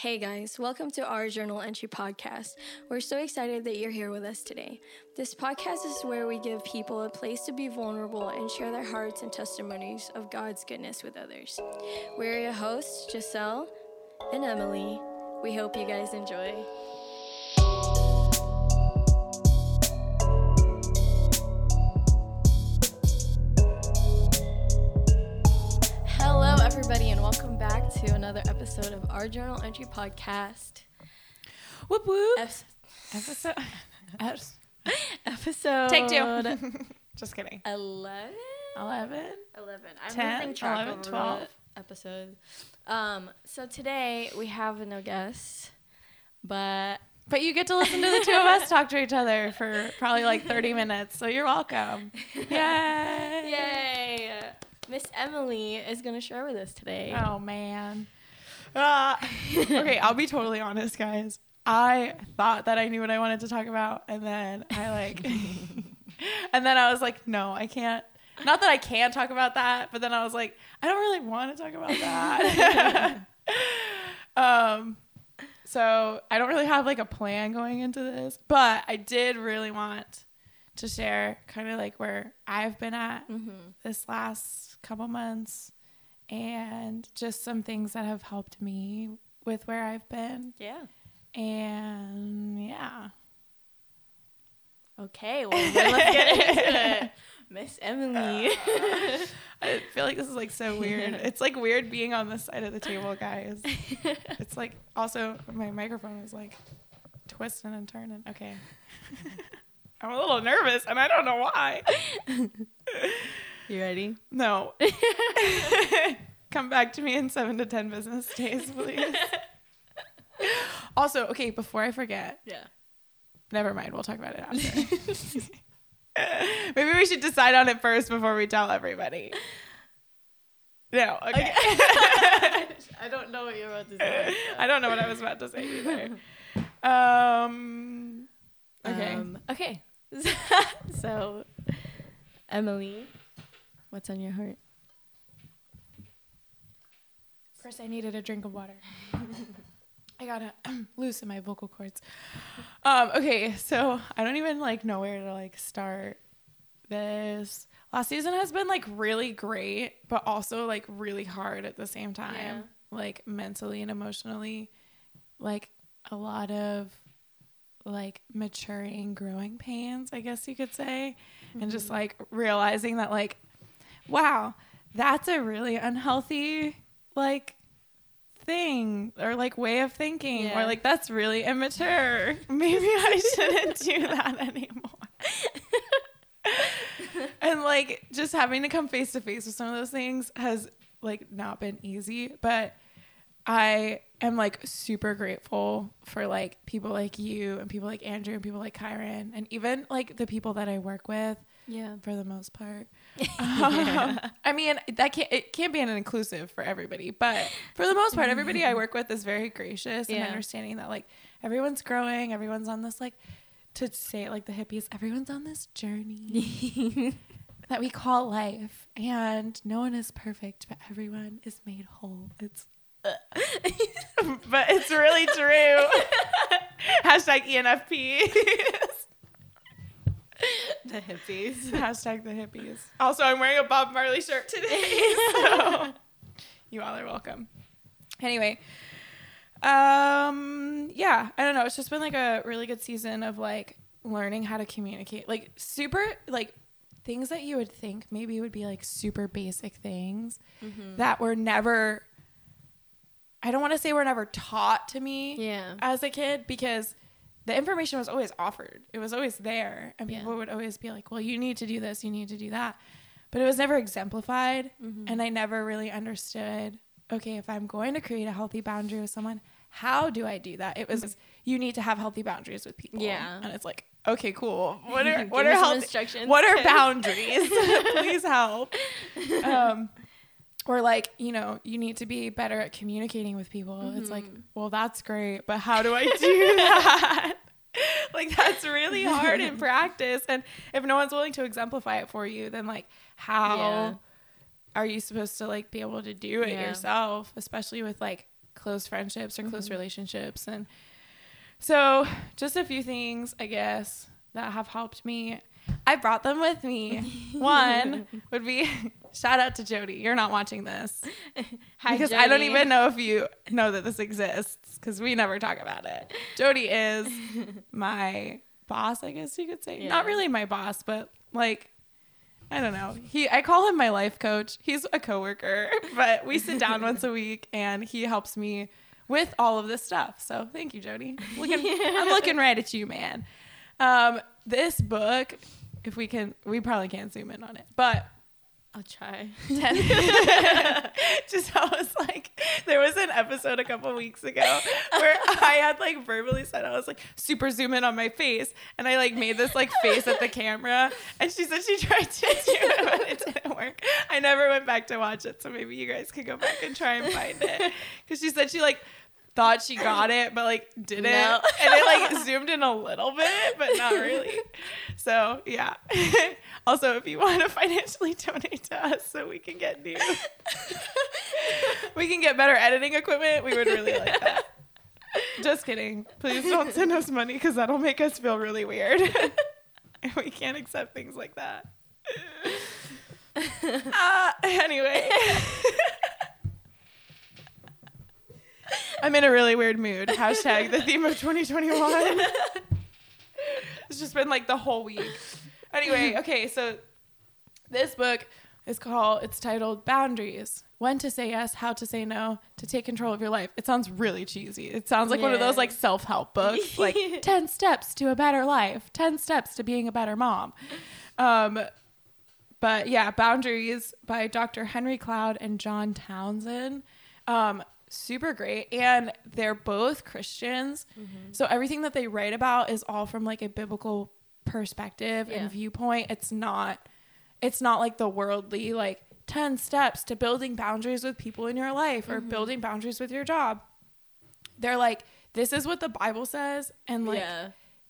Hey guys, welcome to our Journal Entry podcast. We're so excited that you're here with us today. This podcast is where we give people a place to be vulnerable and share their hearts and testimonies of God's goodness with others. We're your hosts, Giselle and Emily. We hope you guys enjoy. Hello, everybody, and welcome to another episode of our Journal Entry podcast. Whoop whoop. Ep- Episode. Eps- episode Take two. Just kidding. 11? 11. 11. I'm 10, losing track 11, 12. the episode. Um, so today we have no guest, but But you get to listen to the two of us talk to each other for probably like 30 minutes. So you're welcome. Yay. yay! Miss Emily is going to share with us today. Oh, man. Ah. okay, I'll be totally honest, guys. I thought that I knew what I wanted to talk about. And then I like, and then I was like, no, I can't. Not that I can't talk about that, but then I was like, I don't really want to talk about that. um, so I don't really have like a plan going into this, but I did really want to share kind of like where I've been at Mm-hmm. this last couple months and just some things that have helped me with where I've been. Yeah. And yeah. Okay, well, let's get into it. Miss Emily. I feel like this is like so weird. It's like weird being on this side of the table, guys. It's like also my microphone is like twisting and turning. Okay. I'm a little nervous and I don't know why. You ready? No. Come back to me in seven to 10 business days, please. also, okay, before I forget, Yeah. never mind. We'll talk about it after. Maybe we should decide on it first before we tell everybody. No, okay. I don't know what you're about to say. I don't know what I was about to say either. Um, okay. Um, okay. so, Emily, what's on your heart? First, I needed a drink of water. I gotta loosen my vocal cords. Um, okay, so I don't even like know where to like start this. Last season has been like really great, but also like really hard at the same time. Yeah. Like mentally and emotionally. Like a lot of like maturing growing pains, I guess you could say. And just like realizing that like wow, that's a really unhealthy like thing or like way of thinking Yeah. or like that's really immature. Maybe I shouldn't do that anymore. and like just having to come face to face with some of those things has like not been easy, but I am like super grateful for like people like you and people like Andrew and people like Kyron and even like the people that I work with Yeah. for the most part. Um, I mean, that can't it can't be an inclusive for everybody, but for the most part, everybody I work with is very gracious and understanding that like everyone's growing, everyone's on this like to say it like the hippies, everyone's on this journey that we call life, and no one is perfect, but everyone is made whole. It's but it's really true. Hashtag ENFP. the hippies. Hashtag the hippies. Also, I'm wearing a Bob Marley shirt today, so you all are welcome. Anyway, um, yeah, I don't know. It's just been like a really good season of like learning how to communicate, like super like things that you would think maybe would be like super basic things that were never. I don't want to say were never taught to me Yeah. as a kid because the information was always offered. It was always there. And Yeah. people would always be like, well, you need to do this, you need to do that. But it was never exemplified. Mm-hmm. And I never really understood okay, if I'm going to create a healthy boundary with someone, how do I do that? It was, you need to have healthy boundaries with people. Mm-hmm. Yeah. And it's like, okay, cool. What are, what are healthy instructions. What are boundaries? Please help. Um, or like you know you need to be better at communicating with people it's like Mm-hmm. well that's great but how do i do that like that's really hard in practice and if no one's willing to exemplify it for you then like how Yeah. are you supposed to like be able to do it Yeah. yourself especially with like close friendships or close Mm-hmm. relationships. And so, just a few things, I guess, that have helped me. I brought them with me. One would be shout out to Jody. You're not watching this Hi, because I don't even know if you know that this exists because we never talk about it. Jody is my boss, I guess you could say. Not really my boss, but like I don't know. He I call him my life coach. He's a coworker, but we sit down once a week and he helps me with all of this stuff. So thank you, Jody. Looking, I'm looking right at you, man. Um, this book, if we can, we probably can't zoom in on it, but I'll try. just I was like, there was an episode a couple weeks ago where I had like verbally said I was like super zoom in on my face, and I like made this like face at the camera, and she said she tried to do it, but it didn't work. I never went back to watch it, so maybe you guys could go back and try and find it because she said she like thought she got it but like didn't. No. and it like zoomed in a little bit but not really. So yeah. Also if you want to financially donate to us so we can get new we can get better editing equipment we would really like that. Just kidding. Please don't send us money because that'll make us feel really weird. We can't accept things like that. Uh, anyway I'm in a really weird mood. Hashtag the theme of 2021. it's just been like the whole week. Anyway, okay, so this book is called, it's titled Boundaries When to Say Yes, How to Say No, to Take Control of Your Life. It sounds really cheesy. It sounds like one of those like self help books, like 10 steps to a better life, 10 steps to being a better mom. Um, but yeah, Boundaries by Dr. Henry Cloud and John Townsend. Um, super great. And they're both Christians. Mm-hmm. So everything that they write about is all from like a biblical perspective Yeah. and viewpoint. It's not it's not like the worldly like 10 steps to building boundaries with people in your life or Mm-hmm. building boundaries with your job. They're like this is what the Bible says and like yeah.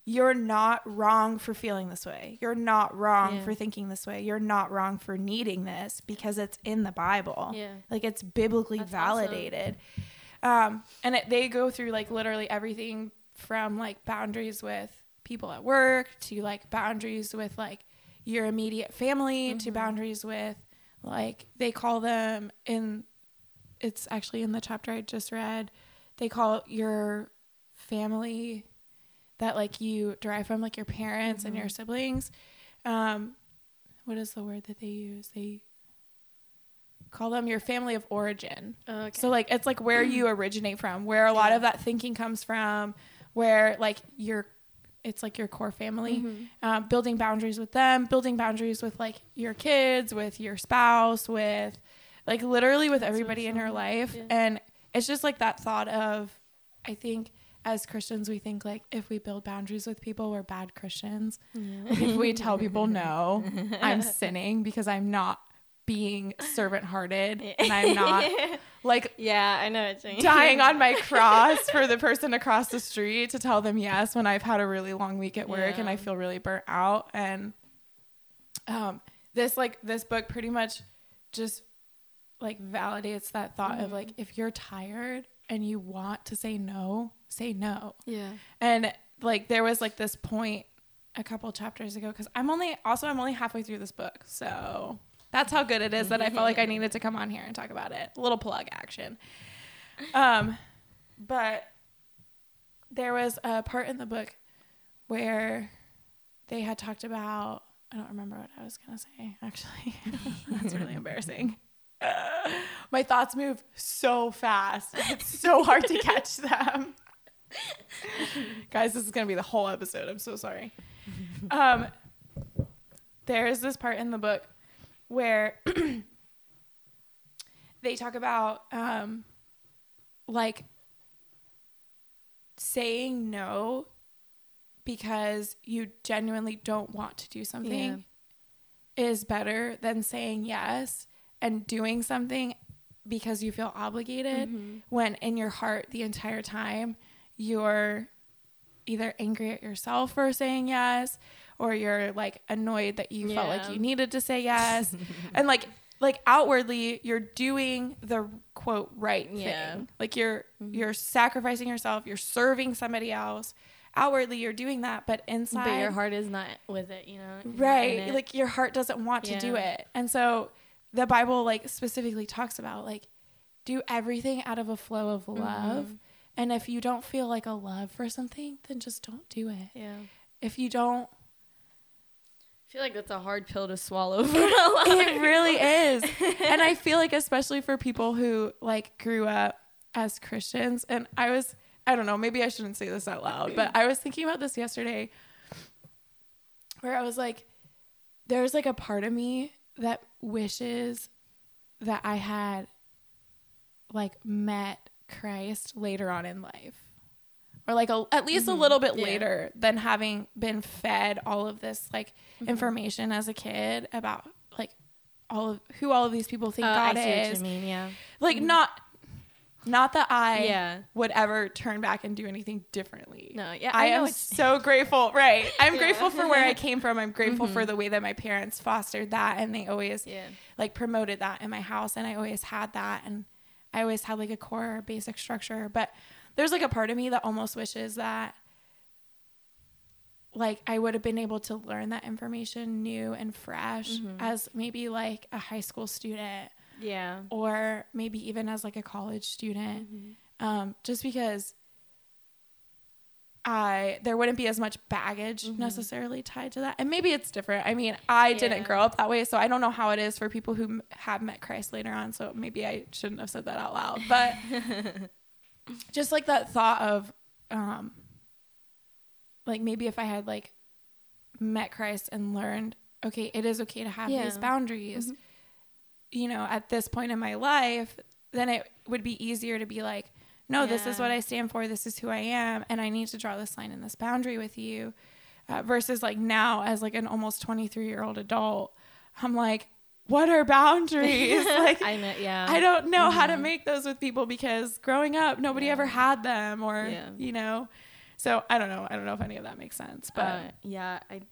You're not wrong for feeling this way. You're not wrong Yeah. for thinking this way. You're not wrong for needing this because it's in the Bible. Yeah. Like it's biblically That's awesome. validated. Um, and it, they go through like literally everything from like boundaries with people at work to like boundaries with like your immediate family Mm-hmm. to boundaries with like they call them in it's actually in the chapter I just read. They call your family that like you derive from like your parents and Mm-hmm. your siblings. Um, what is the word that they use? They call them your family of origin. Oh, okay. So like it's like where you originate from, where a lot of that thinking comes from, where like your it's like your core family. Mm-hmm. Um, building boundaries with them, building boundaries with like your kids, with your spouse, with like literally with everybody in your life. Yeah. And it's just like that thought of I think as Christians we think like if we build boundaries with people we're bad Christians. Like if we tell people no, I'm sinning because I'm not being servant hearted and I'm not like yeah, I know mean. dying on my cross for the person across the street to tell them yes when I've had a really long week at work and I feel really burnt out and um this like this book pretty much just like validates that thought of like if you're tired and you want to say no, say no. Yeah. And like there was like this point a couple chapters ago cuz I'm only also I'm only halfway through this book. So that's how good it is that I felt like I needed to come on here and talk about it. A little plug action. Um but there was a part in the book where they had talked about I don't remember what I was going to say actually. that's really embarrassing. my thoughts move so fast. It's so hard to catch them. Guys, this is going to be the whole episode. I'm so sorry. Um, there is this part in the book where they talk about um, like saying no because you genuinely don't want to do something is better than saying yes and doing something because you feel obligated Mm-hmm. when in your heart the entire time you're either angry at yourself for saying yes or you're like annoyed that you felt like you needed to say yes and like like outwardly you're doing the quote right Yeah. thing. Like you're you're sacrificing yourself, you're serving somebody else. Outwardly you're doing that, but inside but your heart is not with it, you know. You're not in right like your heart doesn't want to do it and so the bible like specifically talks about like do everything out of a flow of love Mm-hmm. And if you don't feel like a love for something then just don't do it yeah. if you don't I feel like that's a hard pill to swallow for a lot. it really is and i feel like especially for people who like grew up as christians and i was i don't know maybe i shouldn't say this out loud but i was thinking about this yesterday where i was like there's like a part of me that wishes that i had like met christ later on in life or like a, at least a little bit Mm-hmm. Yeah. later than having been fed all of this like Mm-hmm. information as a kid about like all of who all of these people think Uh, God is. mean, yeah. Like not not that I Yeah. would ever turn back and do anything differently. No, yeah, I, I am so grateful. Right. I'm Yeah. grateful for where I came from. I'm grateful Mm-hmm. for the way that my parents fostered that and they always Yeah. like promoted that in my house and I always had that and I always had like a core basic structure. But there's like a part of me that almost wishes that like I would have been able to learn that information new and fresh Mm-hmm. as maybe like a high school student Yeah. or maybe even as like a college student um, just because I there wouldn't be as much baggage necessarily tied to that. And maybe it's different. I mean I didn't grow up that way so I don't know how it is for people who m- have met Christ later on so maybe I shouldn't have said that out loud. But just like that thought of um like maybe if I had like met Christ and learned okay it is okay to have Yeah. these boundaries you know at this point in my life then it would be easier to be like no this is what I stand for this is who I am and I need to draw this line and this boundary with you uh, versus like now as like an almost 23 year old adult I'm like what are boundaries like I know, yeah. I don't know how to make those with people because growing up, nobody Yeah. ever had them, or Yeah. you know. So I don't know. I don't know if any of that makes sense, but uh, yeah, I,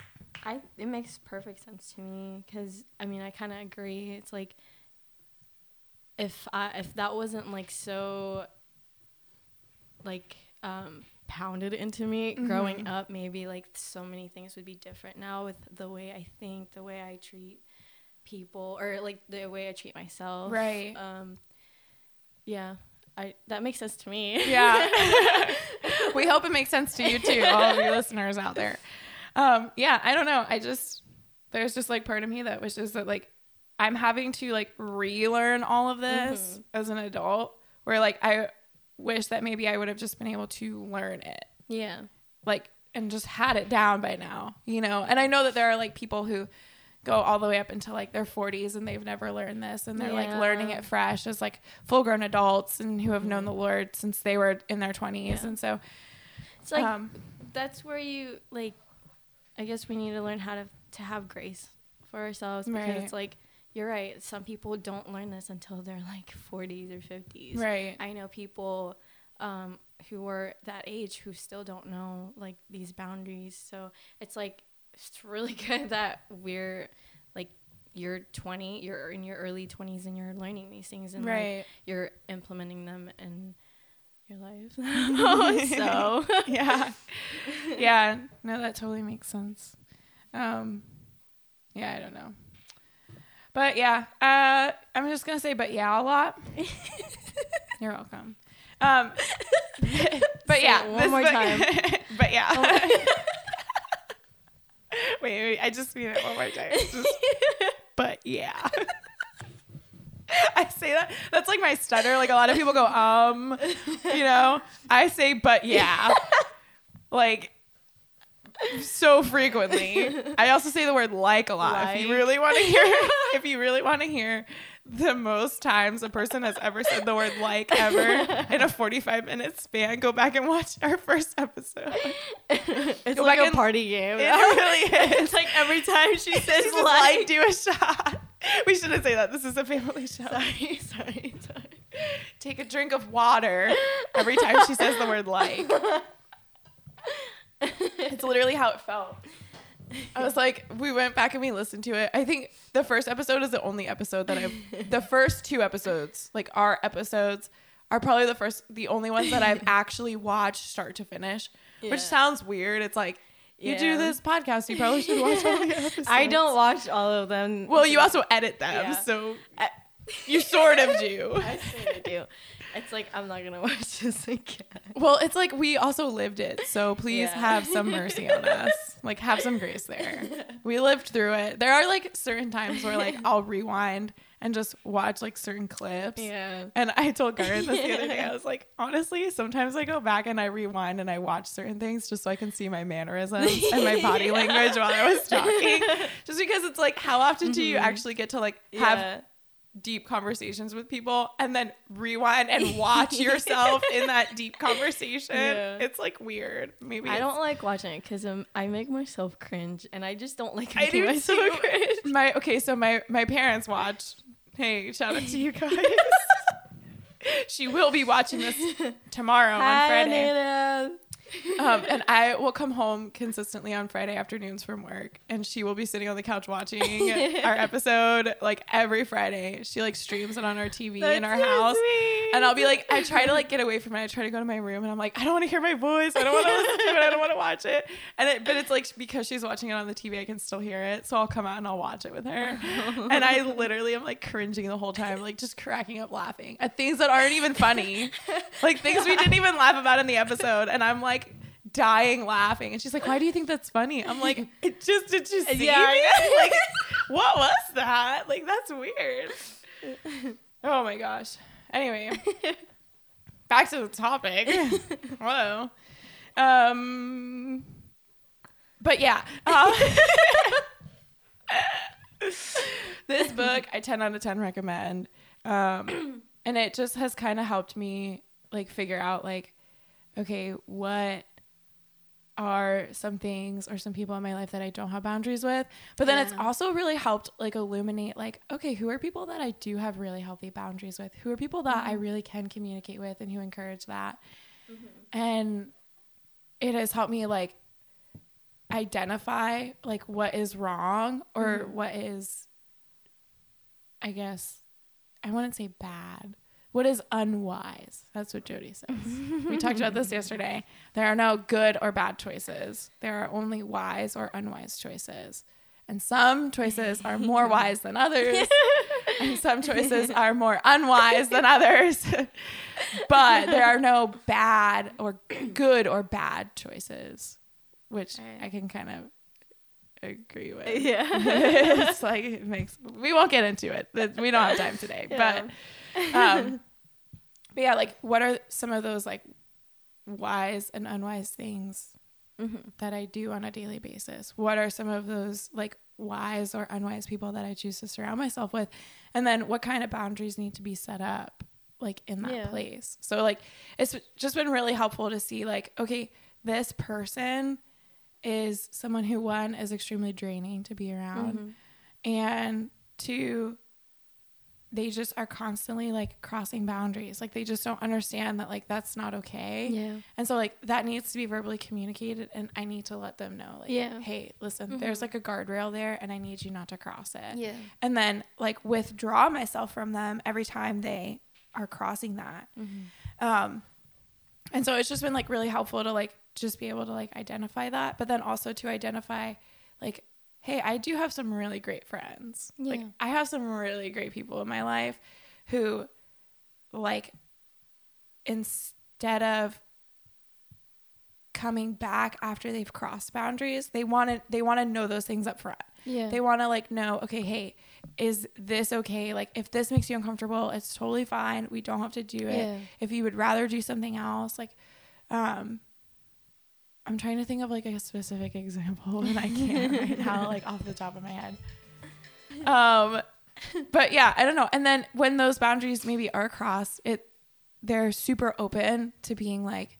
I, it makes perfect sense to me because I mean I kind of agree. It's like if I if that wasn't like so like um pounded into me growing up, maybe like so many things would be different now with the way I think, the way I treat people, or like the way I treat myself. Right. Um. Yeah. I that makes sense to me. yeah. we hope it makes sense to you too, all of you listeners out there. Um, yeah, I don't know. I just there's just like part of me that wishes that like I'm having to like relearn all of this as an adult, where like I wish that maybe I would have just been able to learn it. yeah. like and just had it down by now, you know. And I know that there are like people who go all the way up into like their 40s and they've never learned this and they're like learning it fresh as like full-grown adults and who have known the Lord since they were in their 20s. Yeah. And so It's like um that's where you like I guess we need to learn how to to have grace for ourselves because Right. it's like you're right. Some people don't learn this until they're like 40s or 50s. right. I know people um, who are that age who still don't know like these boundaries. So it's like it's really good that we're like you're 20, you're in your early 20s and you're learning these things and like, Right. you're implementing them in your life. so yeah. Yeah. No, that totally makes sense. Um yeah, I don't know. But yeah, uh I'm just gonna say but yeah a lot. You're welcome. Um but yeah. one more book- time. but yeah. wait, wait, I just mean it one more time. Just, but yeah. I say that. That's like my stutter. Like a lot of people go, um, you know. I say, but yeah, like so frequently. I also say the word like a lot. If you really want to hear, if you really want to hear the most times a person has ever said the word like ever in a 45 minute span, go back and watch our first episode. it's Go like a and- party game. It really is. it's like every time she says She like, like do a shot. We shouldn't say that. This is a family show. sorry, sorry, sorry. Take a drink of water every time she says the word like. It's literally how it felt. I was like, we went back and we listened to it. I think the first episode is the only episode that I've, the first two episodes, like our episodes, are probably the first, the only ones that I've actually watched start to finish, Yeah. which sounds weird. It's like, you do this podcast, you probably should watch all the episodes. I don't watch all of them. Well, you also edit them, Yeah. so I- you sort of do. I sort of do. It's like I'm not gonna watch this again. Well, it's like we also lived it, so please Yeah. have some mercy on us. Like, have some grace there. We lived through it. There are like certain times where like I'll rewind and just watch like certain clips. Yeah. And I told Garden this the other day. I was like, honestly, sometimes I go back and I rewind and I watch certain things just so I can see my mannerisms and my body language while I was talking. Just because it's like, how often do you mm-hmm. actually get to like have Yeah. Deep conversations with people and then rewind and watch yourself in that deep conversation. Yeah. It's like weird. Maybe I don't like watching it because I make myself cringe, and I just don't like I making do myself too. cringe. My okay, so my my parents watch. Hey, shout out to you guys. she will be watching this tomorrow on Hi, Friday. Nana. Um, and I will come home consistently on Friday afternoons from work, and she will be sitting on the couch watching our episode like every Friday. She like streams it on our TV in our so house, sweet. and I'll be like, I try to like get away from it. I try to go to my room, and I'm like, I don't want to hear my voice. I don't want to listen to it. I don't want to watch it. And it, but it's like because she's watching it on the TV, I can still hear it. So I'll come out and I'll watch it with her, and I literally am like cringing the whole time, like just cracking up laughing at things that aren't even funny, like things we didn't even laugh about in the episode, and I'm like dying laughing. And she's like why do you think that's funny? I'm like it just did you see Yeah, me? Like what was that? Like that's weird. Oh my gosh. Anyway back to the topic. Whoa. Um but yeah um, this book i 10 out of 10 recommend. Um and it just has kind of helped me like figure out like okay what are some things or some people in my life that I don't have boundaries with. But then it's also really helped like illuminate like okay, who are people that I do have really healthy boundaries with? Who are people that I mm-hmm. really can communicate with and who encourage that? Mm-hmm. And it has helped me like identify like what is wrong or mm-hmm. what is I guess I wouldn't say bad. What is unwise? That's what Jody says. we talked about this yesterday. There are no good or bad choices. There are only wise or unwise choices. And some choices are more wise than others. and some choices are more unwise than others. but there are no bad or good or bad choices, which. I can kind of agree with Yeah. it's like it makes we won't get into it we don't have time today Yeah. but um but yeah like what are some of those like wise and unwise things Mhm. that i do on a daily basis what are some of those like wise or unwise people that i choose to surround myself with and then what kind of boundaries need to be set up like in that Yeah. place so like it's just been really helpful to see like okay this person is someone who one is extremely draining to be around Mhm. and two they just are constantly like crossing boundaries like they just don't understand that like that's not okay Yeah. and so like that needs to be verbally communicated and i need to let them know like Yeah. hey listen there's like a guardrail there and i need you not to cross it Yeah. and then like withdraw myself from them every time they are crossing that um and so it's just been like really helpful to like just be able to like identify that but then also to identify like hey i do have some really great friends. Like i have some really great people in my life who like instead of coming back after they've crossed boundaries they want to they want to know those things up front. Yeah. they want to like know okay hey is this okay? Like if this makes you uncomfortable it's totally fine. We don't have to do it. Yeah. if you would rather do something else like um i'm trying to think of like a specific example and i can't right now like off the top of my head um but yeah i don't know and then when those boundaries maybe are crossed it they're super open to being like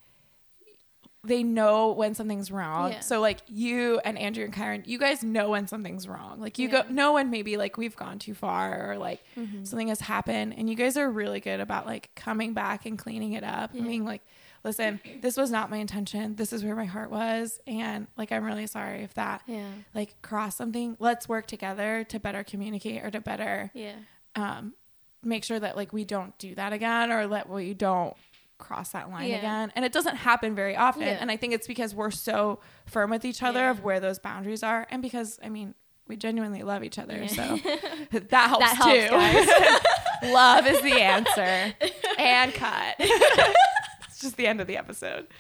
they know when something's wrong. Yeah. So like you and Andrew and Kyron, you guys know when something's wrong. Like you Yeah. go know when maybe like we've gone too far or like Mhm. something has happened and you guys are really good about like coming back and cleaning it up Yeah. and being like listen, this was not my intention. This is where my heart was. And like, I'm really sorry if that Yeah. like crossed something. Let's work together to better communicate or to better Yeah. um, make sure that like we don't do that again or let we don't cross that line Yeah. again. And it doesn't happen very often. Yeah. And I think it's because we're so firm with each other Yeah. of where those boundaries are, and because I mean we genuinely love each other, so that helps That helps, too. love is the answer, and cut. it's just the end of the episode.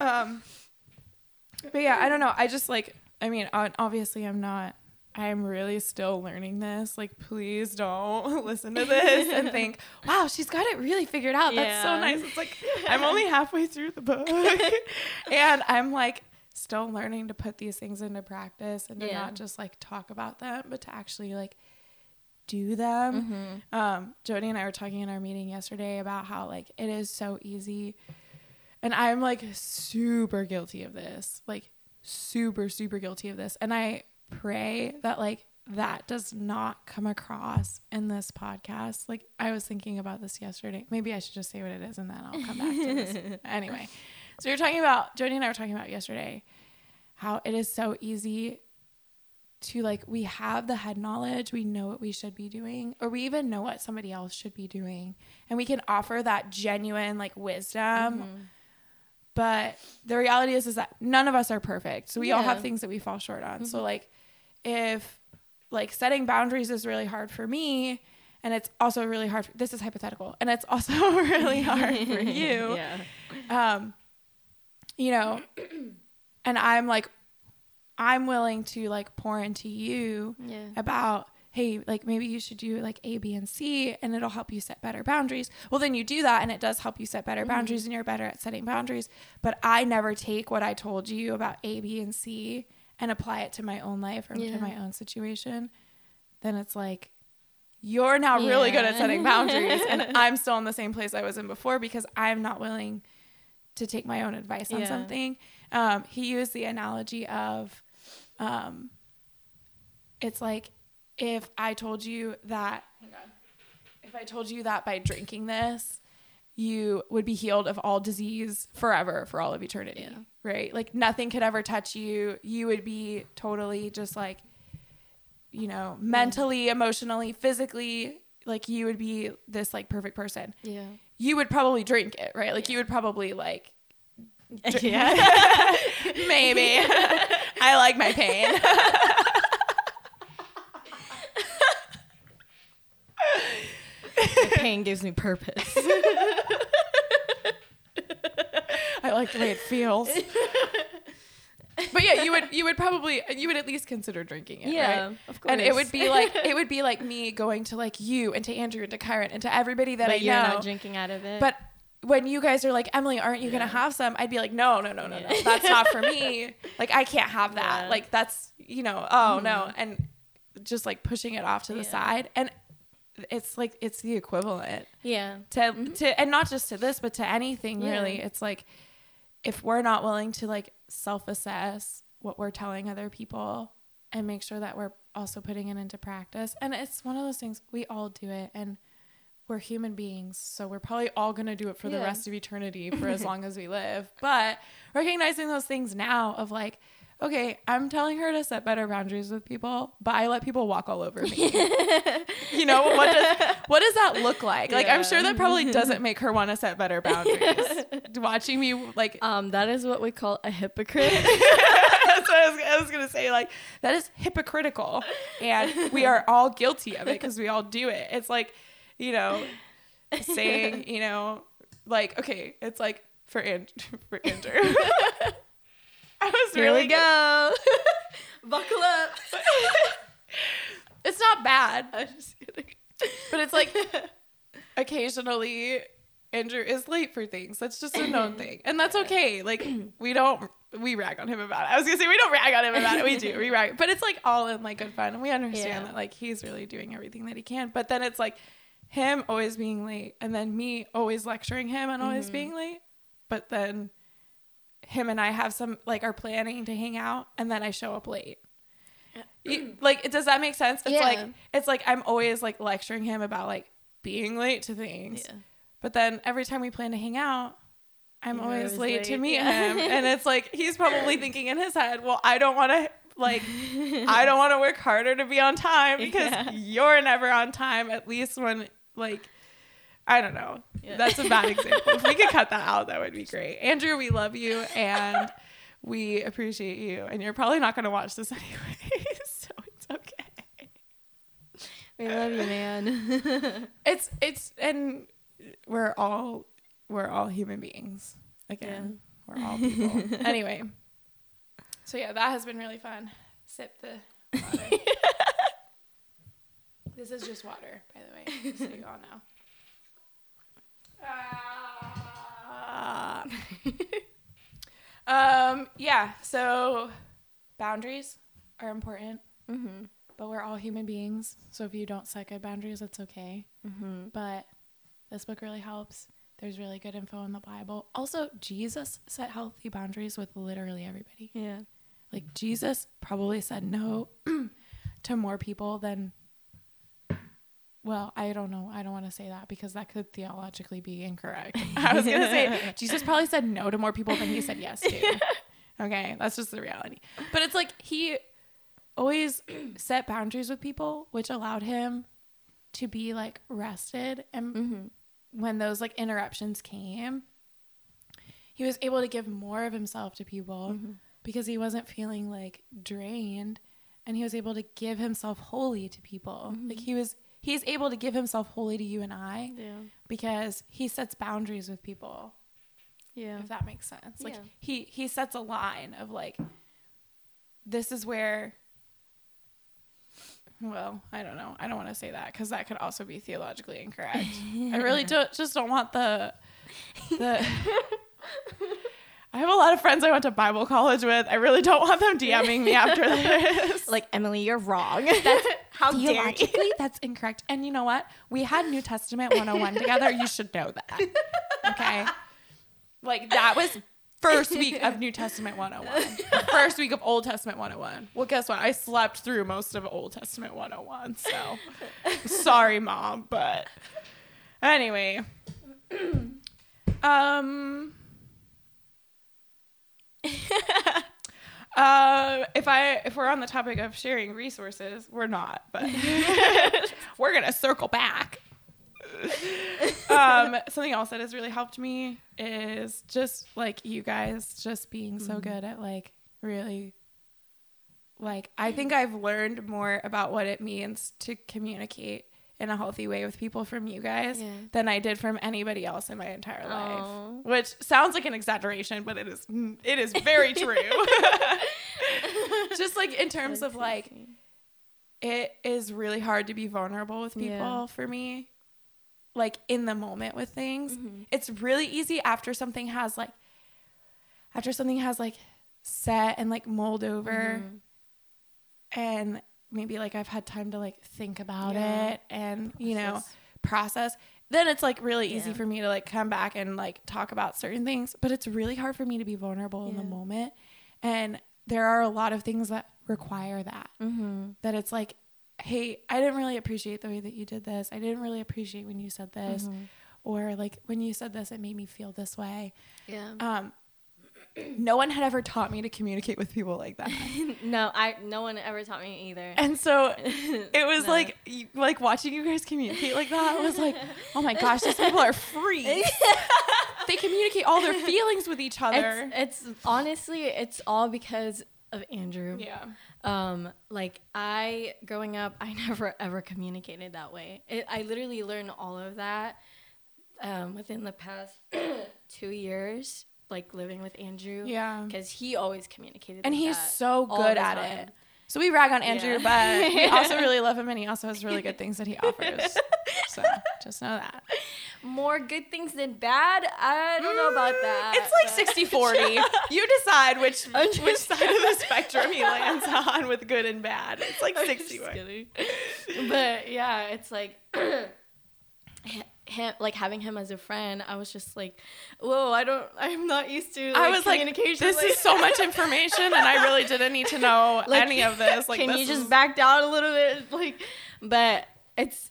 Um, but yeah, I don't know. I just like. I mean, obviously, I'm not. I'm really still learning this. Like, please don't listen to this and think, "Wow, she's got it really figured out." That's so nice. It's like I'm only halfway through the book, and I'm like still learning to put these things into practice and to Yeah. not just like talk about them, but to actually like do them. Mm-hmm. Um, Jody and I were talking in our meeting yesterday about how like it is so easy, and I'm like super guilty of this, like super super guilty of this, and I pray that like that does not come across in this podcast. Like I was thinking about this yesterday. Maybe I should just say what it is and then I'll come back to this. anyway, so you're talking about Jody and I were talking about yesterday how it is so easy to like we have the head knowledge, we know what we should be doing, or we even know what somebody else should be doing, and we can offer that genuine like wisdom. Mm-hmm. But the reality is is that none of us are perfect. So we all have things that we fall short on. So like if like setting boundaries is really hard for me and it's also really hard this is hypothetical and it's also really hard for you Yeah. um you know and i'm like i'm willing to like pour into you Yeah. about hey like maybe you should do like a b and c and it'll help you set better boundaries well then you do that and it does help you set better boundaries and you're better at setting boundaries but i never take what i told you about a b and c and apply it to my own life or Yeah. to my own situation then it's like you're now really good at setting boundaries and i'm still in the same place i was in before because i'm not willing to take my own advice on Yeah. something um, he used the analogy of um, it's like if I told you that if I told you that by drinking this, you would be healed of all disease forever for all of eternity. Yeah. Right? Like nothing could ever touch you. You would be totally just like you know, mentally, emotionally, physically, like you would be this like perfect person. Yeah. You would probably drink it, right? Like you would probably like Yeah. maybe. I like my pain. Pain gives me purpose. I like the way it feels. but yeah, you would you would probably you would at least consider drinking it, Yeah, right? of course. And it would be like it would be like me going to like you and to Andrew and to Kyron and to everybody that I you're know. not drinking out of it. But when you guys are like, Emily, aren't you Yeah. gonna have some? I'd be like, no, no, no, no, no. That's not for me. Like I can't have that. Yeah. Like that's you know, oh no. Mm-hmm. And just like pushing it off to the Yeah. side. And it's like it's the equivalent yeah. to mm-hmm. to and not just to this, but to anything really. It's like if we're not willing to like self-assess what we're telling other people and make sure that we're also putting it into practice. And it's one of those things we all do it and we're human beings, so we're probably all going to do it for the rest of eternity for as long as we live. But recognizing those things now of like okay, I'm telling her to set better boundaries with people, but I let people walk all over me. you know, what does what does that look like? Like I'm sure that probably doesn't make her want to set better boundaries. Watching me like Um, that is what we call a hypocrite. that's what I was, I was gonna say. Like that is hypocritical, and we are all guilty of it because we all do it. It's like, you know, saying, you know, like okay, it's like for and for Andrew. I was Here really we go. Buckle up. It's not bad, I'm just kidding. but it's like occasionally Andrew is late for things. That's just a known thing, and that's okay. Like we don't we rag on him about it. I was gonna say we don't rag on him about it. We do we rag, but it's like all in like good fun, and we understand Yeah. that like he's really doing everything that he can. But then it's like him always being late, and then me always lecturing him and always mm-hmm. being late. But then him and I have some like are planning to hang out, and then I show up late. You- like does that make sense it's Yeah. like it's like i'm always like lecturing him about like being late to things Yeah. But then every time we plan to hang out, I'm You're always always late, to meet Yeah. him. And it's like he's probably thinking in his head, well, I don't want to like I don't want to work harder to be on time because Yeah. you're never on time at least when like I don't know. Yeah. That's a bad example. if we could cut that out, that would be great. Andrew, we love you and we appreciate you. And you're probably not going to watch this anyway, so it's okay. We love you, man. It's it's and we're all we're all human beings. Again, we're all people. anyway, so yeah, that has been really fun. Sip the. This is just water, by the way, just so you all know. Ah. um. Yeah. So boundaries are important, mm-hmm. but we're all human beings. So if you don't set good boundaries, it's okay. Mm-hmm. But this book really helps. There's really good info in the Bible. Also, Jesus set healthy boundaries with literally everybody. Yeah. Like Jesus probably said no to more people than well, I don't know. I don't want to say that because that could theologically be incorrect. I was going to say Jesus probably said no to more people than he said yes to. Okay, that's just the reality. But it's like he always set boundaries with people, which allowed him to be like rested and Mm-hmm. when those like interruptions came, he was able to give more of himself to people Mm-hmm. because he wasn't feeling like drained and he was able to give himself wholly to people. Mm-hmm. Like he was he's able to give himself wholly to you and I Yeah. because he sets boundaries with people, Yeah. if that makes sense. Like Yeah. he he sets a line of like this is where well, I don't know. I don't want to say that because that could also be theologically incorrect. I really don't just don't want the the. I have a lot of friends I went to Bible college with. I really don't want them DMing me after this. Like Emily, you're wrong. That's how dare you. Theologically, that's incorrect. And you know what? We had New Testament 101 together. You should know that. Okay. Like that was first week of New Testament 101. First week of Old Testament 101. Well, guess what? I slept through most of Old Testament 101. So sorry, mom, but anyway. Um Uh, if I if we're on the topic of sharing resources, we're not, but we're gonna circle back. um, something else that has really helped me is just like you guys just being so good at like really like I think I've learned more about what it means to communicate in a healthy way with people from you guys Yeah. than I did from anybody else in my entire life. Which sounds like an exaggeration, but it is it is very true. Just like in terms of like it is really hard to be vulnerable with people Yeah. for me. Like in the moment with things. Mm-hmm. It's really easy after something has like after something has like set and like mold over Mm-hmm. and maybe like I've had time to like think about Yeah. it and you know Process. process then it's like really easy Yeah. for me to like come back and like talk about certain things but it's really hard for me to be vulnerable in the moment and there are a lot of things that require that Mm-hmm. that it's like hey i didn't really appreciate the way that you did this i didn't really appreciate when you said this Mm-hmm. or like when you said this it made me feel this way Yeah. um no one had ever taught me to communicate with people like that no, I. No one ever taught me either. and so it was No. like you- like watching you guys communicate like that was like oh my gosh these people are freaks they communicate all their feelings with each other It's, it's honestly, it's all because of Andrew. yeah Um, like I growing up, I never ever communicated that way. It, I literally learned all of that um, within the past two years, like living with Andrew. Yeah. because he always communicated, and like he's so good at time. it so we rag on andrew Yeah. but we also really love him and he also has really good things that he offers so just know that More good things than bad. I don't know about mm, that. it's like but- 60 40 you decide which which side of the spectrum he lands on with good and bad it's like I'm 60 just kidding. but yeah, it's like him, like having him as a friend. I was just like, whoa, I don't, I'm not used to. Like, I was like, this like is so much information, and I really didn't need to know Like, any of this. Like, can this you just is- back down a little bit? Like, but it's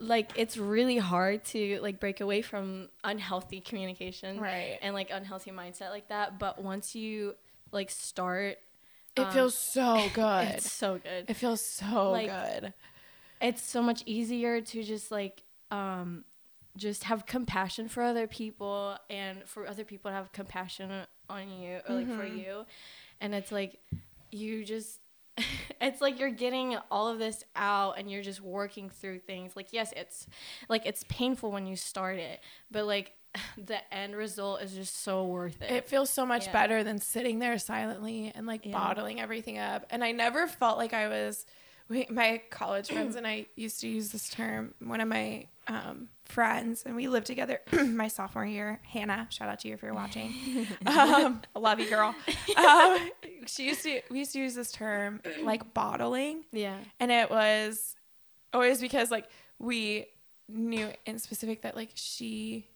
like it's really hard to like break away from unhealthy communication Right. and like unhealthy mindset like that but once you like start It um, feels so good. it's so good It feels so Like, good. it's so much easier to just like um just have compassion for other people and for other people to have compassion on you or like for Mhm. you and it's like you just it's like you're getting all of this out and you're just working through things like yes it's like it's painful when you start it but like the end result is just so worth it, It feels so much Yeah. better than sitting there silently and like Yeah. bottling everything up. And I never felt like I was. We, my college friends and I used to use this term. One of my um, friends, and we lived together my sophomore year. Hannah, shout out to you if you're watching. um, I love you, girl. Um, she used to. We used to use this term like bottling, yeah and it was always because like we knew in specific that like she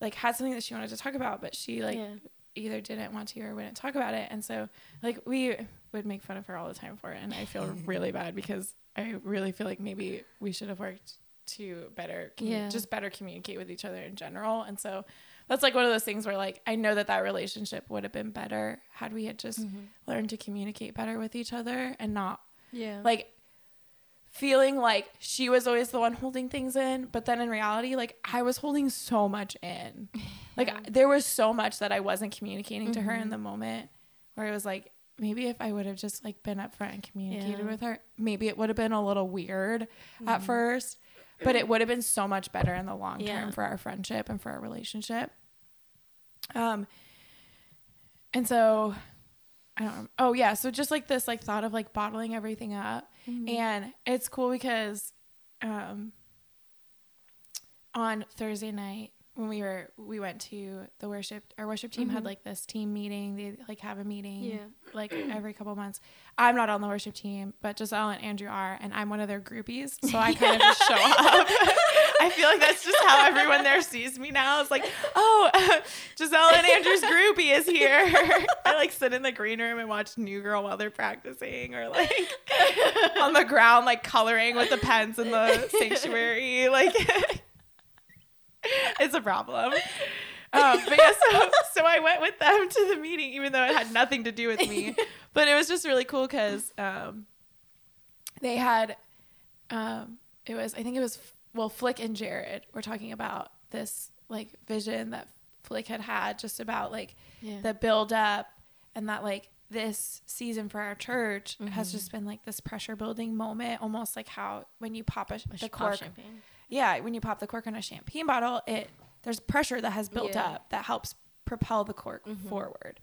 like had something that she wanted to talk about but she like yeah either didn't want to or wouldn't talk about it and so like we would make fun of her all the time for it and i feel really bad because i really feel like maybe we should have worked to better commu- Yeah. just better communicate with each other in general and so that's like one of those things where like i know that that relationship would have been better had we had just learned to communicate better with each other and not yeah like feeling like she was always the one holding things in but then in reality like i was holding so much in like Yeah. there was so much that i wasn't communicating to her in Mhm. the moment where it was like maybe if i would have just like been upfront and communicated Yeah. with her maybe it would have been a little weird at Mhm. first but it would have been so much better in the long term for our friendship and for our relationship. Um and so i don't know oh yeah so just like this like thought of like bottling everything up. Mhm. and it's cool because um on Thursday night when we were we went to the worship our worship team had Mhm. like this team meeting. They like have a meeting yeah. like every couple months. I'm not on the worship team but giselle and andrew are and i'm one of their groupies so i kind of just show up. I feel like that's just how everyone there sees me now. It's like oh giselle and andrew's groupie is here. I like sit in the green room and watch new girl while they're practicing or like on the ground like coloring with the pens in the sanctuary like it's a problem um, but yeah, so so I went with them to the meeting, even though it had nothing to do with me. But it was just really cool because um, they had, um, it was I think it was well Flick and Jared were talking about this like vision that Flick had had just about like yeah the build up and that like this season for our church has Mhm. just been like this pressure building moment, almost like how when you pop a, A the cork champagne. Yeah, when you pop the cork on a champagne bottle, it there's pressure that has built Yeah. up that helps propel the cork Mhm. forward.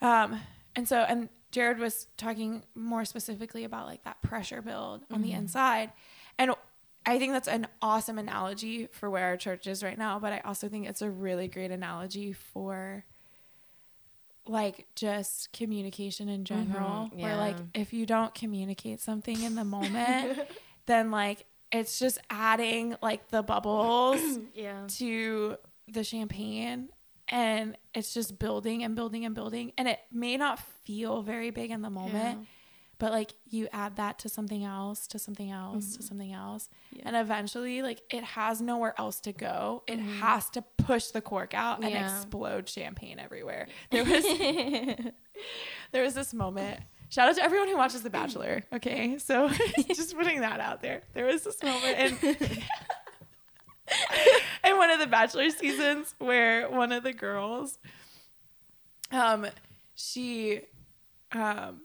Um, and so and Jared was talking more specifically about like that pressure build on the Mhm. inside, and I think that's an awesome analogy for where our church is right now. But I also think it's a really great analogy for like just communication in general. Mhm, Where like if you don't communicate something in the moment, then like it's just adding like the bubbles yeah to the champagne and it's just building and building and building and it may not feel very big in the moment but like you add that to something else to something else to Mhm. something else Yeah. and eventually like it has nowhere else to go it Mhm. has to push the cork out and Yeah. explode champagne everywhere there was there was this moment shout out to everyone who watches the bachelor okay so just putting that out there there was this moment in in one of the bachelor seasons where one of the girls um she um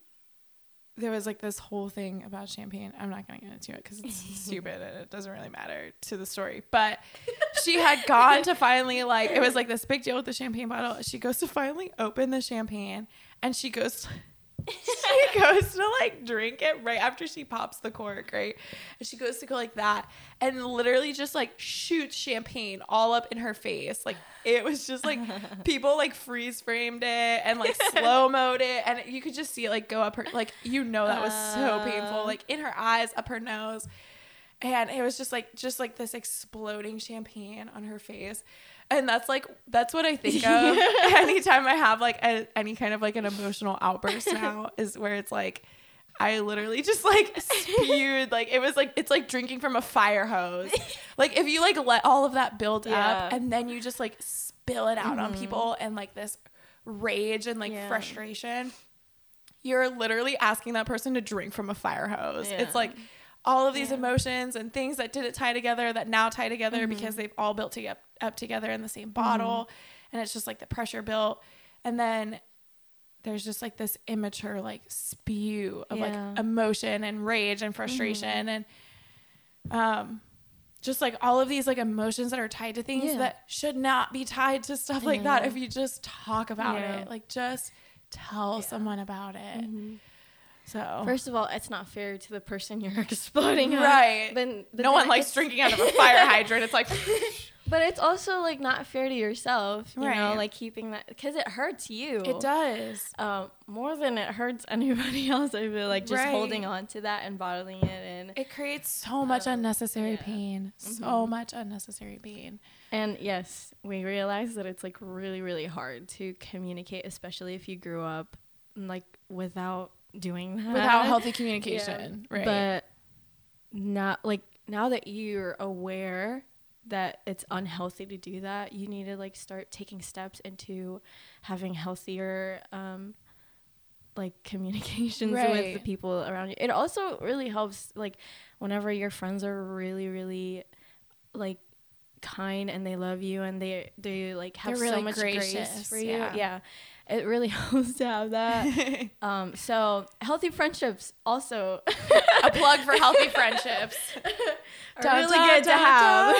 there was like this whole thing about champagne. I'm not going to get into it because it's stupid and it doesn't really matter to the story. But she had gone to finally like it was like this big deal with the champagne bottle. She goes to finally open the champagne and she goes she goes to like drink it right after she pops the cork, right? And she goes to go like that and literally just like shoots champagne all up in her face. Like it was just like people like freeze framed it and like slow mode it and you could just see it like go up her like you know that was so painful Uh. like in her eyes up her nose and it was just like just like this exploding champagne on her face and that's like that's what i think of anytime i have like a, any kind of like an emotional outburst now is where it's like I literally just like spewed like it was like it's like drinking from a fire hose. like if you like let all of that build Yeah. up and then you just like spill it out on people and like this rage and like Yeah. frustration, you're literally asking that person to drink from a fire hose. Yeah. It's like all of these emotions and things that didn't tie together that now tie together Mm-hmm. because they've all built to- up, together in the same bottle and it's just like the pressure built and then there's just like this immature like spew of Yeah. Mm-hmm. like emotion and rage and frustration and um just like all of these like emotions that are tied to things Yeah. that should not be tied to stuff like that if you just talk about Yeah. it like just tell someone about it so First of all, it's not fair to the person you're exploding on. Right. But no then one likes drinking out of a fire hydrant it's like But it's also like not fair to yourself, you know, like keeping that because it hurts you. it does Um, more than it hurts anybody else. I feel like just Right. holding on to that and bottling it in. it creates so much unnecessary yeah. Mm-hmm. pain so much unnecessary pain And yes, we realize that it's like really, really hard to communicate, especially if you grew up like without doing that. without healthy Yeah. communication right But not like now that you're aware that it's unhealthy to do that, you need to like start taking steps into having healthier um like communications with the people around you. It also really helps like whenever your friends are really really like kind and they love you and they they like have so much gracious, grace for you. yeah. Yeah. It really helps to have that. um so healthy friendships also a plug for healthy friendships really good to have.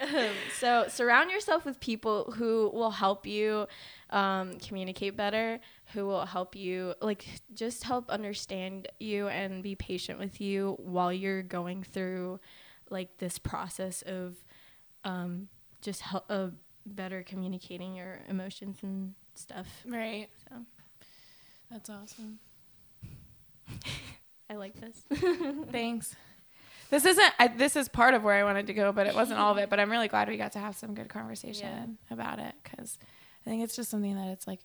Um, so surround yourself with people who will help you um, communicate better, who will help you like just help understand you and be patient with you while you're going through like this process of um, just help uh, better communicating your emotions and stuff. right So that's awesome I like this. Thanks. This isn't. I, this is part of where I wanted to go, but it wasn't all of it. But I'm really glad we got to have some good conversation about it because I think it's just something that it's like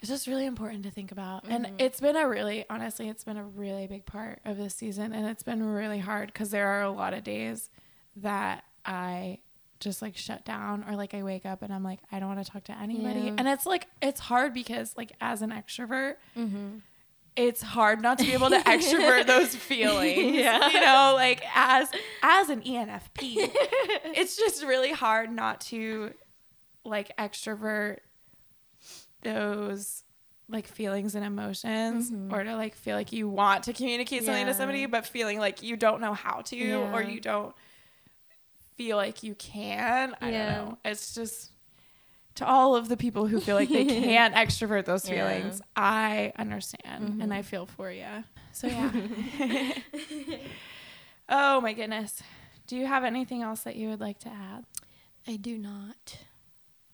it's just really important to think about. And mm-hmm. it's been a really, honestly, it's been a really big part of this season, and it's been really hard because there are a lot of days that I just like shut down or like I wake up and I'm like I don't want to talk to anybody, Yeah. and it's like it's hard because like as an extrovert mm-hmm. it's hard not to be able to extrovert those feelings. Yeah. You know, like as as an ENFP, it's just really hard not to like extrovert those like feelings and emotions or to like feel like you want to communicate something to somebody but feeling like you don't know how to or you don't feel like you can. I Yeah. don't know. It's just to all of the people who feel like they can't extrovert those Yeah. feelings, I understand and mm-hmm. I feel for you. So yeah. oh my goodness. Do you have anything else that you would like to add? I do not.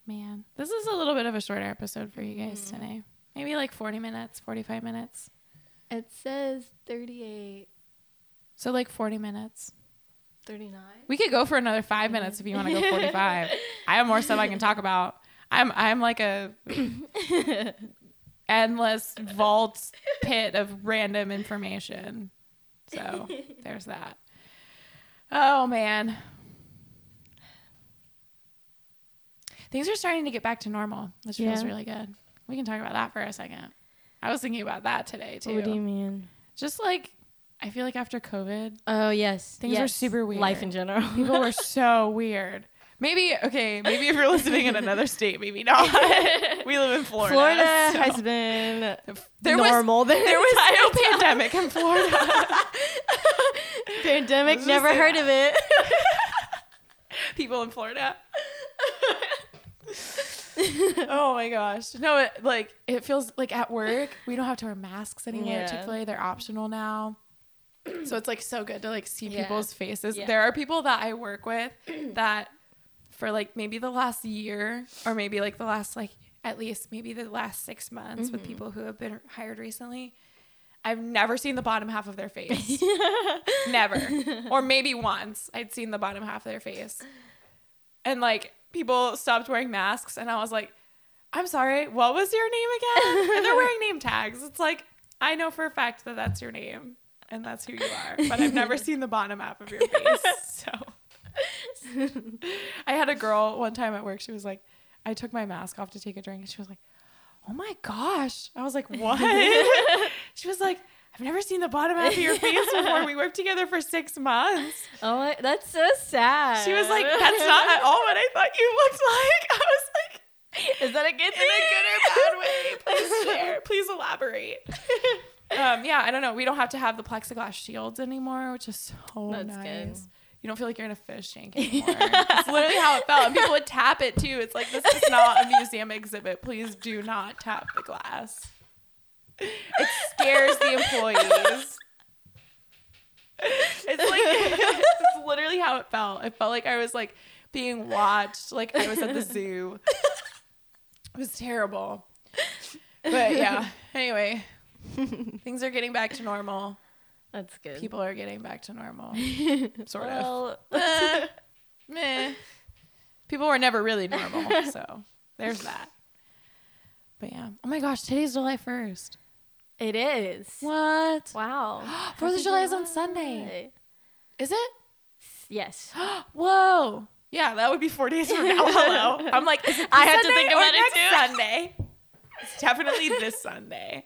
Man, this is a little bit of a shorter episode for you guys mm-hmm. today. Maybe like 40 minutes, 45 minutes. It says 38, So like 40 minutes. 39. We could go for another 5 minutes if you want to go 45. I have more stuff I can talk about. I'm I'm like a endless vault pit of random information. So, there's that. Oh man. Things are starting to get back to normal, which feels really good. We can talk about that for a second. I was thinking about that today too. What do you mean? Just like I feel like after COVID, Oh yes, Things are yes. super weird. Life in general. people were so weird. Maybe okay, maybe if you're listening in another state, maybe not. we live in Florida. Florida so- has been there was normal. there was no pandemic in Florida. pandemic. Never heard that. of it. People in Florida. oh my gosh. No, it like it feels like at work we don't have to wear masks anymore Yeah. at Chick-fil-A. They're optional now. So it's like so good to like see Yeah. people's faces. Yeah. There are people that I work with that for like maybe the last year or maybe like the last like at least maybe the last 6 months Mm-hmm. with people who have been hired recently. I've never seen the bottom half of their face. never. Or maybe once I'd seen the bottom half of their face. And like people stopped wearing masks and I was like I'm sorry, what was your name again? and they're wearing name tags. It's like, I know for a fact that that's your name and that's who you are, but I've never seen the bottom half of your face. So I had a girl one time at work. She was like, I took my mask off to take a drink, and she was like, "Oh my gosh!" I was like, "What?" she was like, "I've never seen the bottom half of your face before. We worked together for six months." Oh, my, that's so sad. She was like, "That's not at all what I thought you looked like." I was like. Is that a good in a good or bad way. Please share. Please elaborate. Um, yeah, I don't know. We don't have to have the plexiglass shields anymore, which is so That's nice. good. You don't feel like you're in a fish tank anymore. it's literally how it felt. And people would tap it too. It's like this is not a museum exhibit. Please do not tap the glass. It scares the employees. It's like it's literally how it felt. It felt like I was like being watched, like I was at the zoo. It was terrible. But yeah, anyway, things are getting back to normal. That's good. People are getting back to normal. Sort of. well, Eh, meh. People were never really normal, so there's that. But yeah. Oh my gosh, today's July 1st. it is. What? Wow. Fourth of July is on Sunday. Is it? Yes. Whoa. Yeah, that would be four days from now. Hello. I'm like, I had to think about it too. Sunday. It's definitely this Sunday.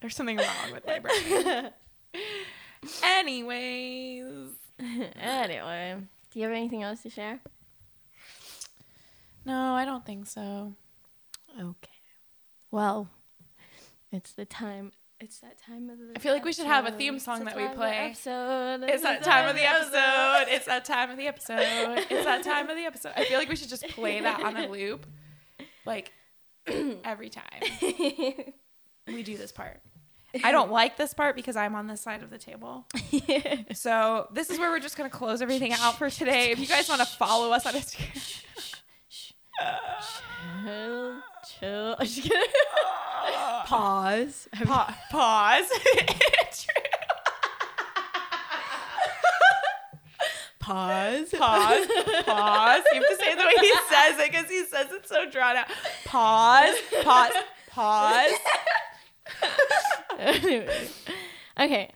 There's something wrong with my brain. Anyways. anyway, do you have anything else to share? No, I don't think so. Okay. Well, it's the time. It's that time of the. I feel like we should have a theme song It's that we time of the play. Episode. It's that time of the episode. It's that time of the episode. It's that time of the episode. I feel like we should just play that on a loop, like every time we do this part. I don't like this part because I'm on this side of the table. So this is where we're just gonna close everything out for today. If you guys want to follow us on Instagram, chill, chill. I'm just kidding. Pause. pa- pause. Pause. pause. Pause. You have to say it the way he says it because he says it so drawn out. Pause. Pause. Pause. Anyway. Okay,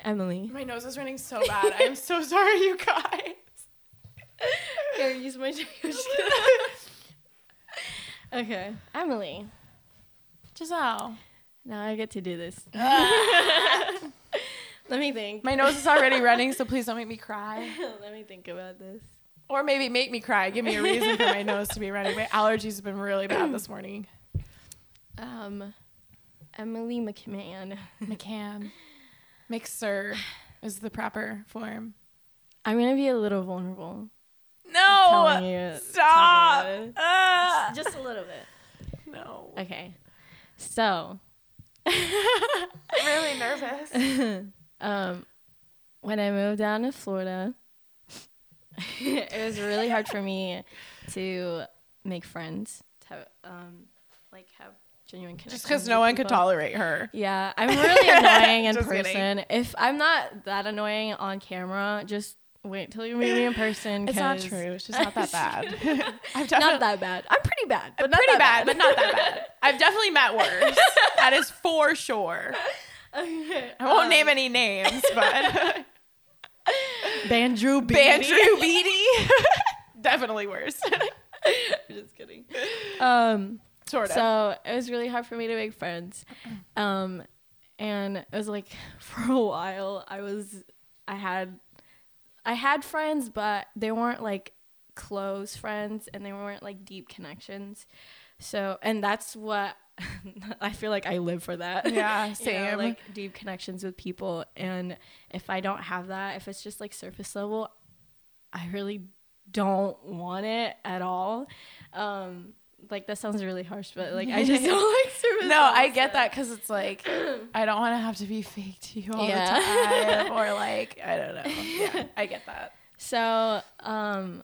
Emily. My nose is running so bad. I'm so sorry, you guys. Here, use my. okay, Emily. Giselle. Now I get to do this. Let me think. My nose is already running, so please don't make me cry. Let me think about this. Or maybe make me cry. Give me a reason for my nose to be running. My allergies have been really bad this morning. Um, Emily McMahon. McCann. Mixer is the proper form. I'm gonna be a little vulnerable. No! you, Stop! it. Ah! Just a little bit. no. Okay. So, I'm really nervous. um, when I moved down to Florida, it was really hard for me to make friends, to um, like have genuine connections. Just because no one could tolerate her. Yeah, I'm really annoying in Just kidding. person. If I'm not that annoying on camera, just wait till you meet me in person. It's not true. It's just not that bad. I've Not that bad. I'm pretty bad, but not pretty that bad, but not that bad. I've definitely met worse. that is for sure. I I won't name any names, but Bandrew Beatty. Bandrew Beatty, definitely worse. just kidding. Um. Sort of. So it was really hard for me to make friends. Um, and it was like for a while I was I had I had friends, but they weren't like close friends and they weren't like deep connections. So and that's what I feel like I live for that. yeah, You know, same. like deep connections with people and if I don't have that, if it's just like surface level, I really don't want it at all. Um like that sounds really harsh, but like I just don't like surface no, I get that because it's like I don't want to have to be fake to you all Yeah. the time, or like I don't know. Yeah, I get that. So, um,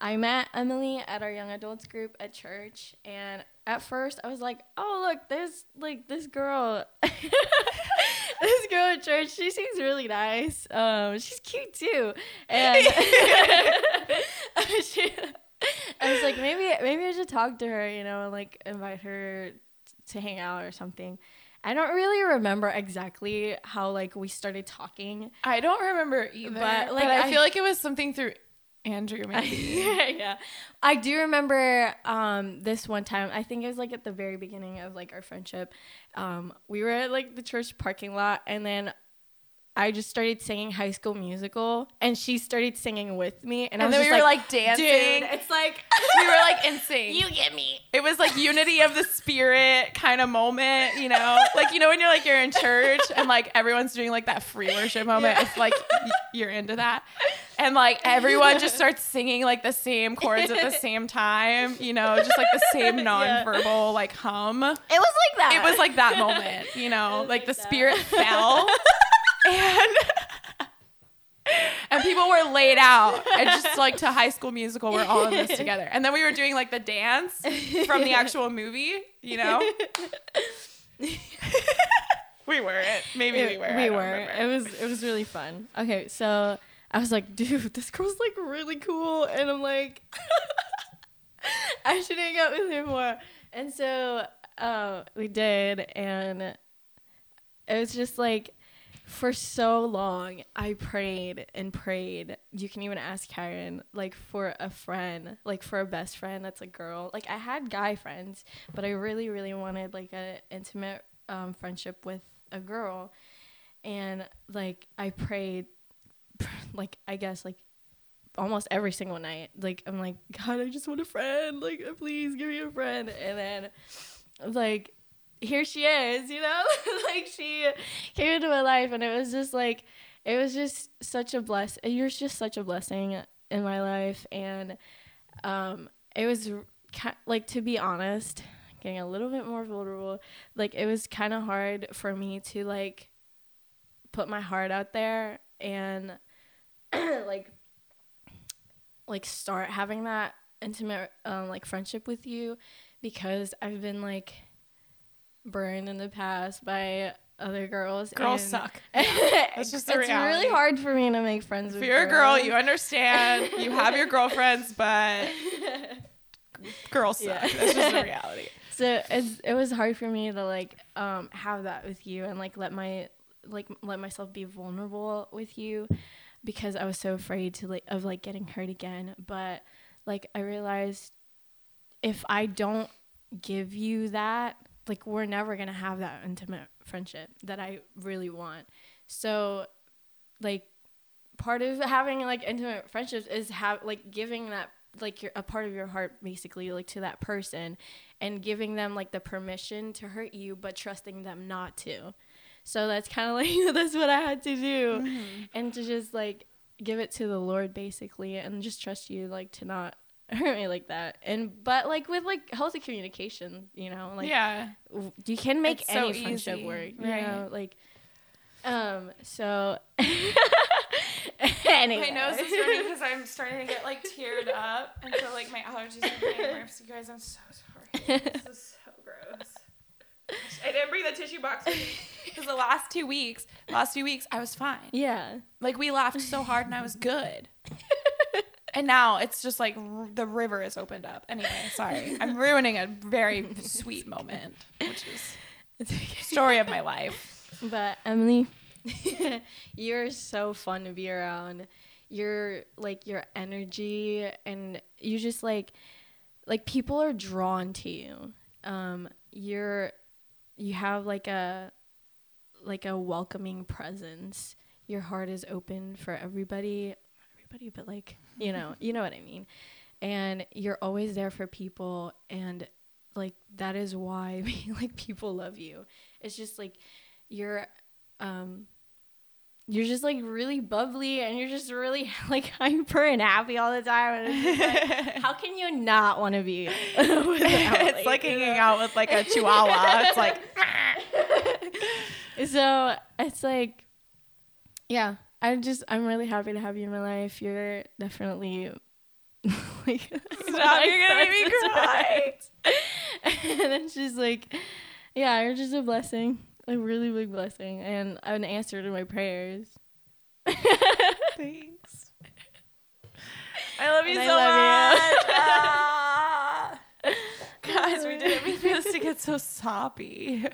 I met Emily at our young adults group at church, and at first I was like, "Oh, look, there's like this girl, this girl at church. She seems really nice. Um, she's cute too." And she, I was like, maybe maybe I should talk to her, you know, and like invite her to hang out or something. I don't really remember exactly how like we started talking. I don't remember either. But like, but I, I, feel like it was something through Andrew, maybe. yeah, yeah. I do remember um, this one time. I think it was like at the very beginning of like our friendship. Um, we were at like the church parking lot, and then I just started singing High School Musical, and she started singing with me, and, and then we were like, like dancing. Dude, it's like we were like insane. You get me. It was like unity of the spirit kind of moment, you know, like you know when you're like you're in church and like everyone's doing like that free worship moment. Yeah. It's like you're into that, and like everyone just starts singing like the same chords at the same time, you know, just like the same nonverbal yeah. like hum. It was like that. It was like that moment, you know, like, like the that. spirit fell and and people were laid out. And just like to high school musical we're all in this together. And then we were doing like the dance from the actual movie you know? We weren't. Maybe it, we were we were it was it was really fun. Okay so i was like dude this girl's like really cool. And i'm like i should hang out with her more. And so uh, we did and it was just like for so long I prayed and prayed. You can even ask Karen, like for a friend, like for a best friend that's a girl. Like I had guy friends, but I really, really wanted like an intimate um, friendship with a girl. And like I prayed, like I guess like almost every single night. Like I'm like, God, I just want a friend. Like please give me a friend. And then like here she is, you know? like she came into my life and it was just like it was just such a bless you're just such a blessing in my life and um it was like to be honest, getting a little bit more vulnerable, like it was kind of hard for me to like put my heart out there and like like start having that intimate um like friendship with you because I've been like burned in the past by other girls. Girls suck. That's just the it's reality. really hard for me to make friends if with you're girls. a girl, you understand. you have your girlfriends, but girls suck. Yeah. That's just the reality. So it's, it was hard for me to like um, have that with you and like let my like let myself be vulnerable with you because I was so afraid to like of like getting hurt again. But like I realized if I don't give you that like we're never going to have that intimate friendship that I really want. So like part of having like intimate friendships is have like giving that like your a part of your heart basically like to that person and giving them like the permission to hurt you but trusting them not to. So that's kind of like that's what I had to do mm-hmm. and to just like give it to the Lord basically and just trust you like to not hurt me like that. And but like with like healthy communication, you know, like yeah, you can make it's any so friendship easy. work. You right. know, like um. So anyway. my nose is running because I'm starting to get like teared up, and so like my allergies are getting worse. You guys, I'm so sorry. This is so gross. I didn't bring the tissue box because the last two weeks, last few weeks, I was fine. Yeah. Like we laughed so hard and I was good. And now it's just like r- the river is opened up. Anyway, sorry. I'm ruining a very sweet moment, which is story of my life. But Emily, you're so fun to be around. You're like your energy and you just like like people are drawn to you. Um you're you have like a like a welcoming presence. Your heart is open for everybody everybody, but like, you know, you know what I mean. And you're always there for people and like that is why like people love you. It's just like you're um you're just like really bubbly and you're just really like hyper and happy all the time. Like, how can you not want to be? it's like hanging know? out with like a chihuahua. it's like so it's like yeah I just I'm really happy to have you in my life. You're definitely like Stop, you're gonna make me cry. and then she's like, Yeah, you're just a blessing. A really big blessing and an answer to my prayers. Thanks. I love you and so I much. You. Ah. Guys, we did. We used this to get so soppy.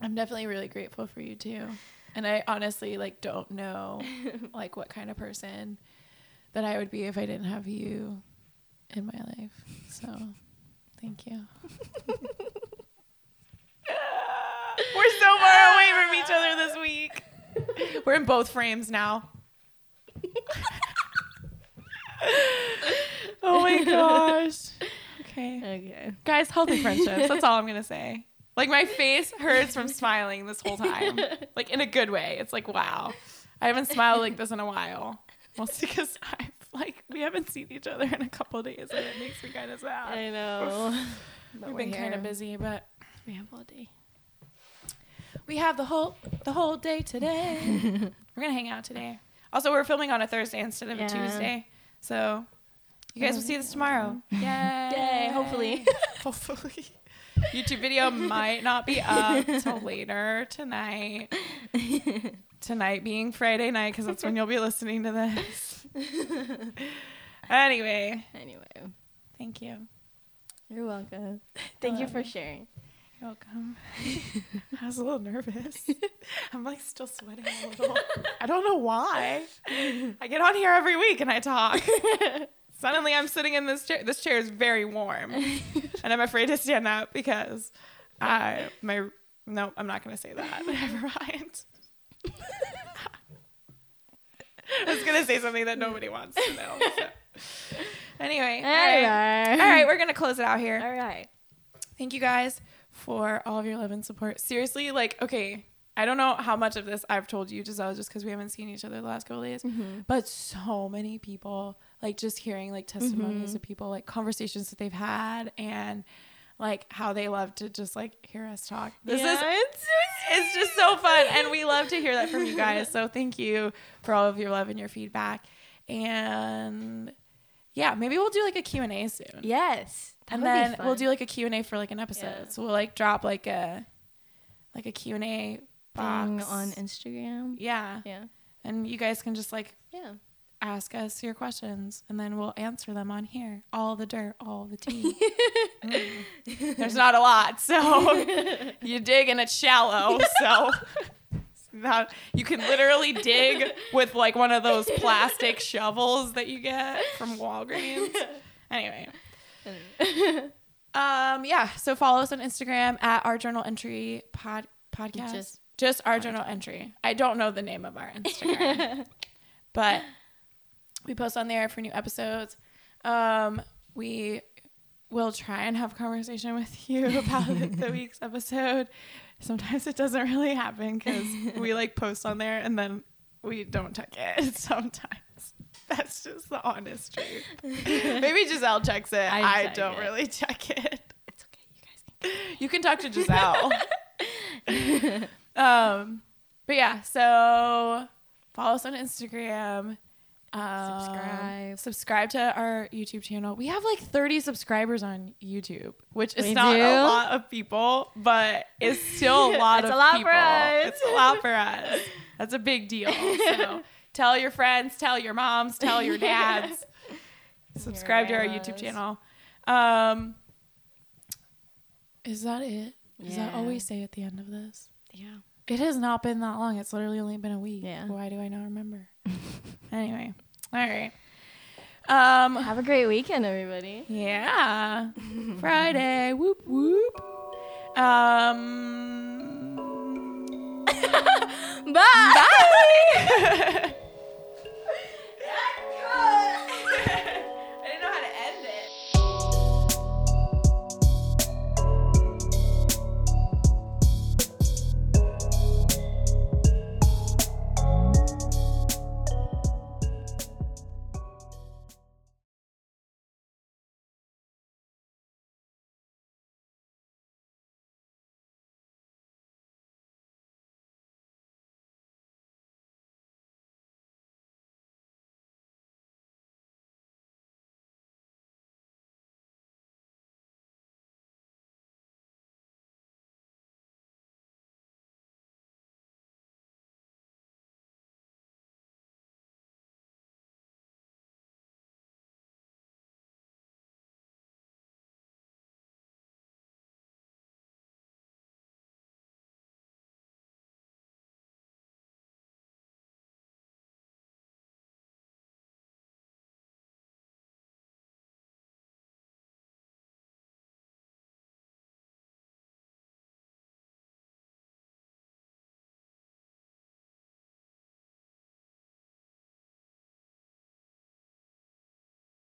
I'm definitely really grateful for you too. And I honestly like don't know like what kind of person that I would be if I didn't have you in my life. So, thank you. We're so far away from each other this week. We're in both frames now. oh my gosh. Okay. Okay. Guys, healthy friendships. That's all I'm going to say. Like my face hurts from smiling this whole time. Like in a good way. It's like, wow. I haven't smiled like this in a while. Mostly because I've like we haven't seen each other in a couple days and it makes me kind of sad. I know. We've been kind of busy, but we have all day. We have the whole the whole day today. we're gonna hang out today. Also, we're filming on a Thursday instead of Yeah. a Tuesday, so you guys will see this tomorrow. Yay! Yay, hopefully. hopefully. YouTube video might not be up till later tonight. tonight being Friday night because that's when you'll be listening to this. anyway, Anyway, thank you. you're welcome. Thank you um, for sharing. You're welcome. I was a little nervous. I'm like still sweating a little. I don't know why. I get on here every week and I talk. Suddenly I'm sitting in this chair. This chair is very warm. And I'm afraid to stand up because I my no, I'm not gonna say that. Never mind. I was gonna say something that nobody wants to know. so. Anyway, all right. all right, we're gonna close it out here All right. thank you guys for all of your love and support. Seriously, like, okay, I don't know how much of this I've told you, Giselle, just because we haven't seen each other the last couple days, mm-hmm. but so many people, like, just hearing like testimonies mm-hmm. of people, like conversations that they've had, and like how they love to just like hear us talk. This is it's it's just so fun and we love to hear that from you guys so thank you for all of your love and your feedback and yeah maybe we'll do like a q&a soon yes. And then we'll do like a q&a for like an episode Yeah. so we'll like drop like a like a q&a box thing on Instagram. yeah Yeah. and you guys can just like Yeah. Ask us your questions and then we'll answer them on here. All the dirt all the tea. Mm. there's not a lot so you dig and it's shallow so you can literally dig with like one of those plastic shovels that you get from walgreens. Anyway. Um yeah so follow us on instagram at our journal entry pod podcast. Just, Just our journal entry. I don't know the name of our instagram but we post on there for new episodes. Um we will try and have conversation with you about the week's episode. Sometimes it doesn't really happen because we like post on there and then we don't check it sometimes. That's just the honest truth. Maybe giselle checks it. I, I don't it. really check it. It's okay. You guys can. you can talk to giselle. Um but yeah so follow us on instagram um, Subscribe. subscribe to our youtube channel we have like 30 subscribers on youtube which is We not do? a lot of people but it's still a lot of people. It's of a lot for people us. it's a lot for us that's a big deal so tell your friends tell your moms tell your dads subscribe to our youtube channel um is that it is that all we say at the end of this Yeah. it has not been that long it's literally only been a week Yeah. why do i not remember anyway all right. Um Have a great weekend, everybody. yeah. Friday. Whoop whoop. Um Bye. bye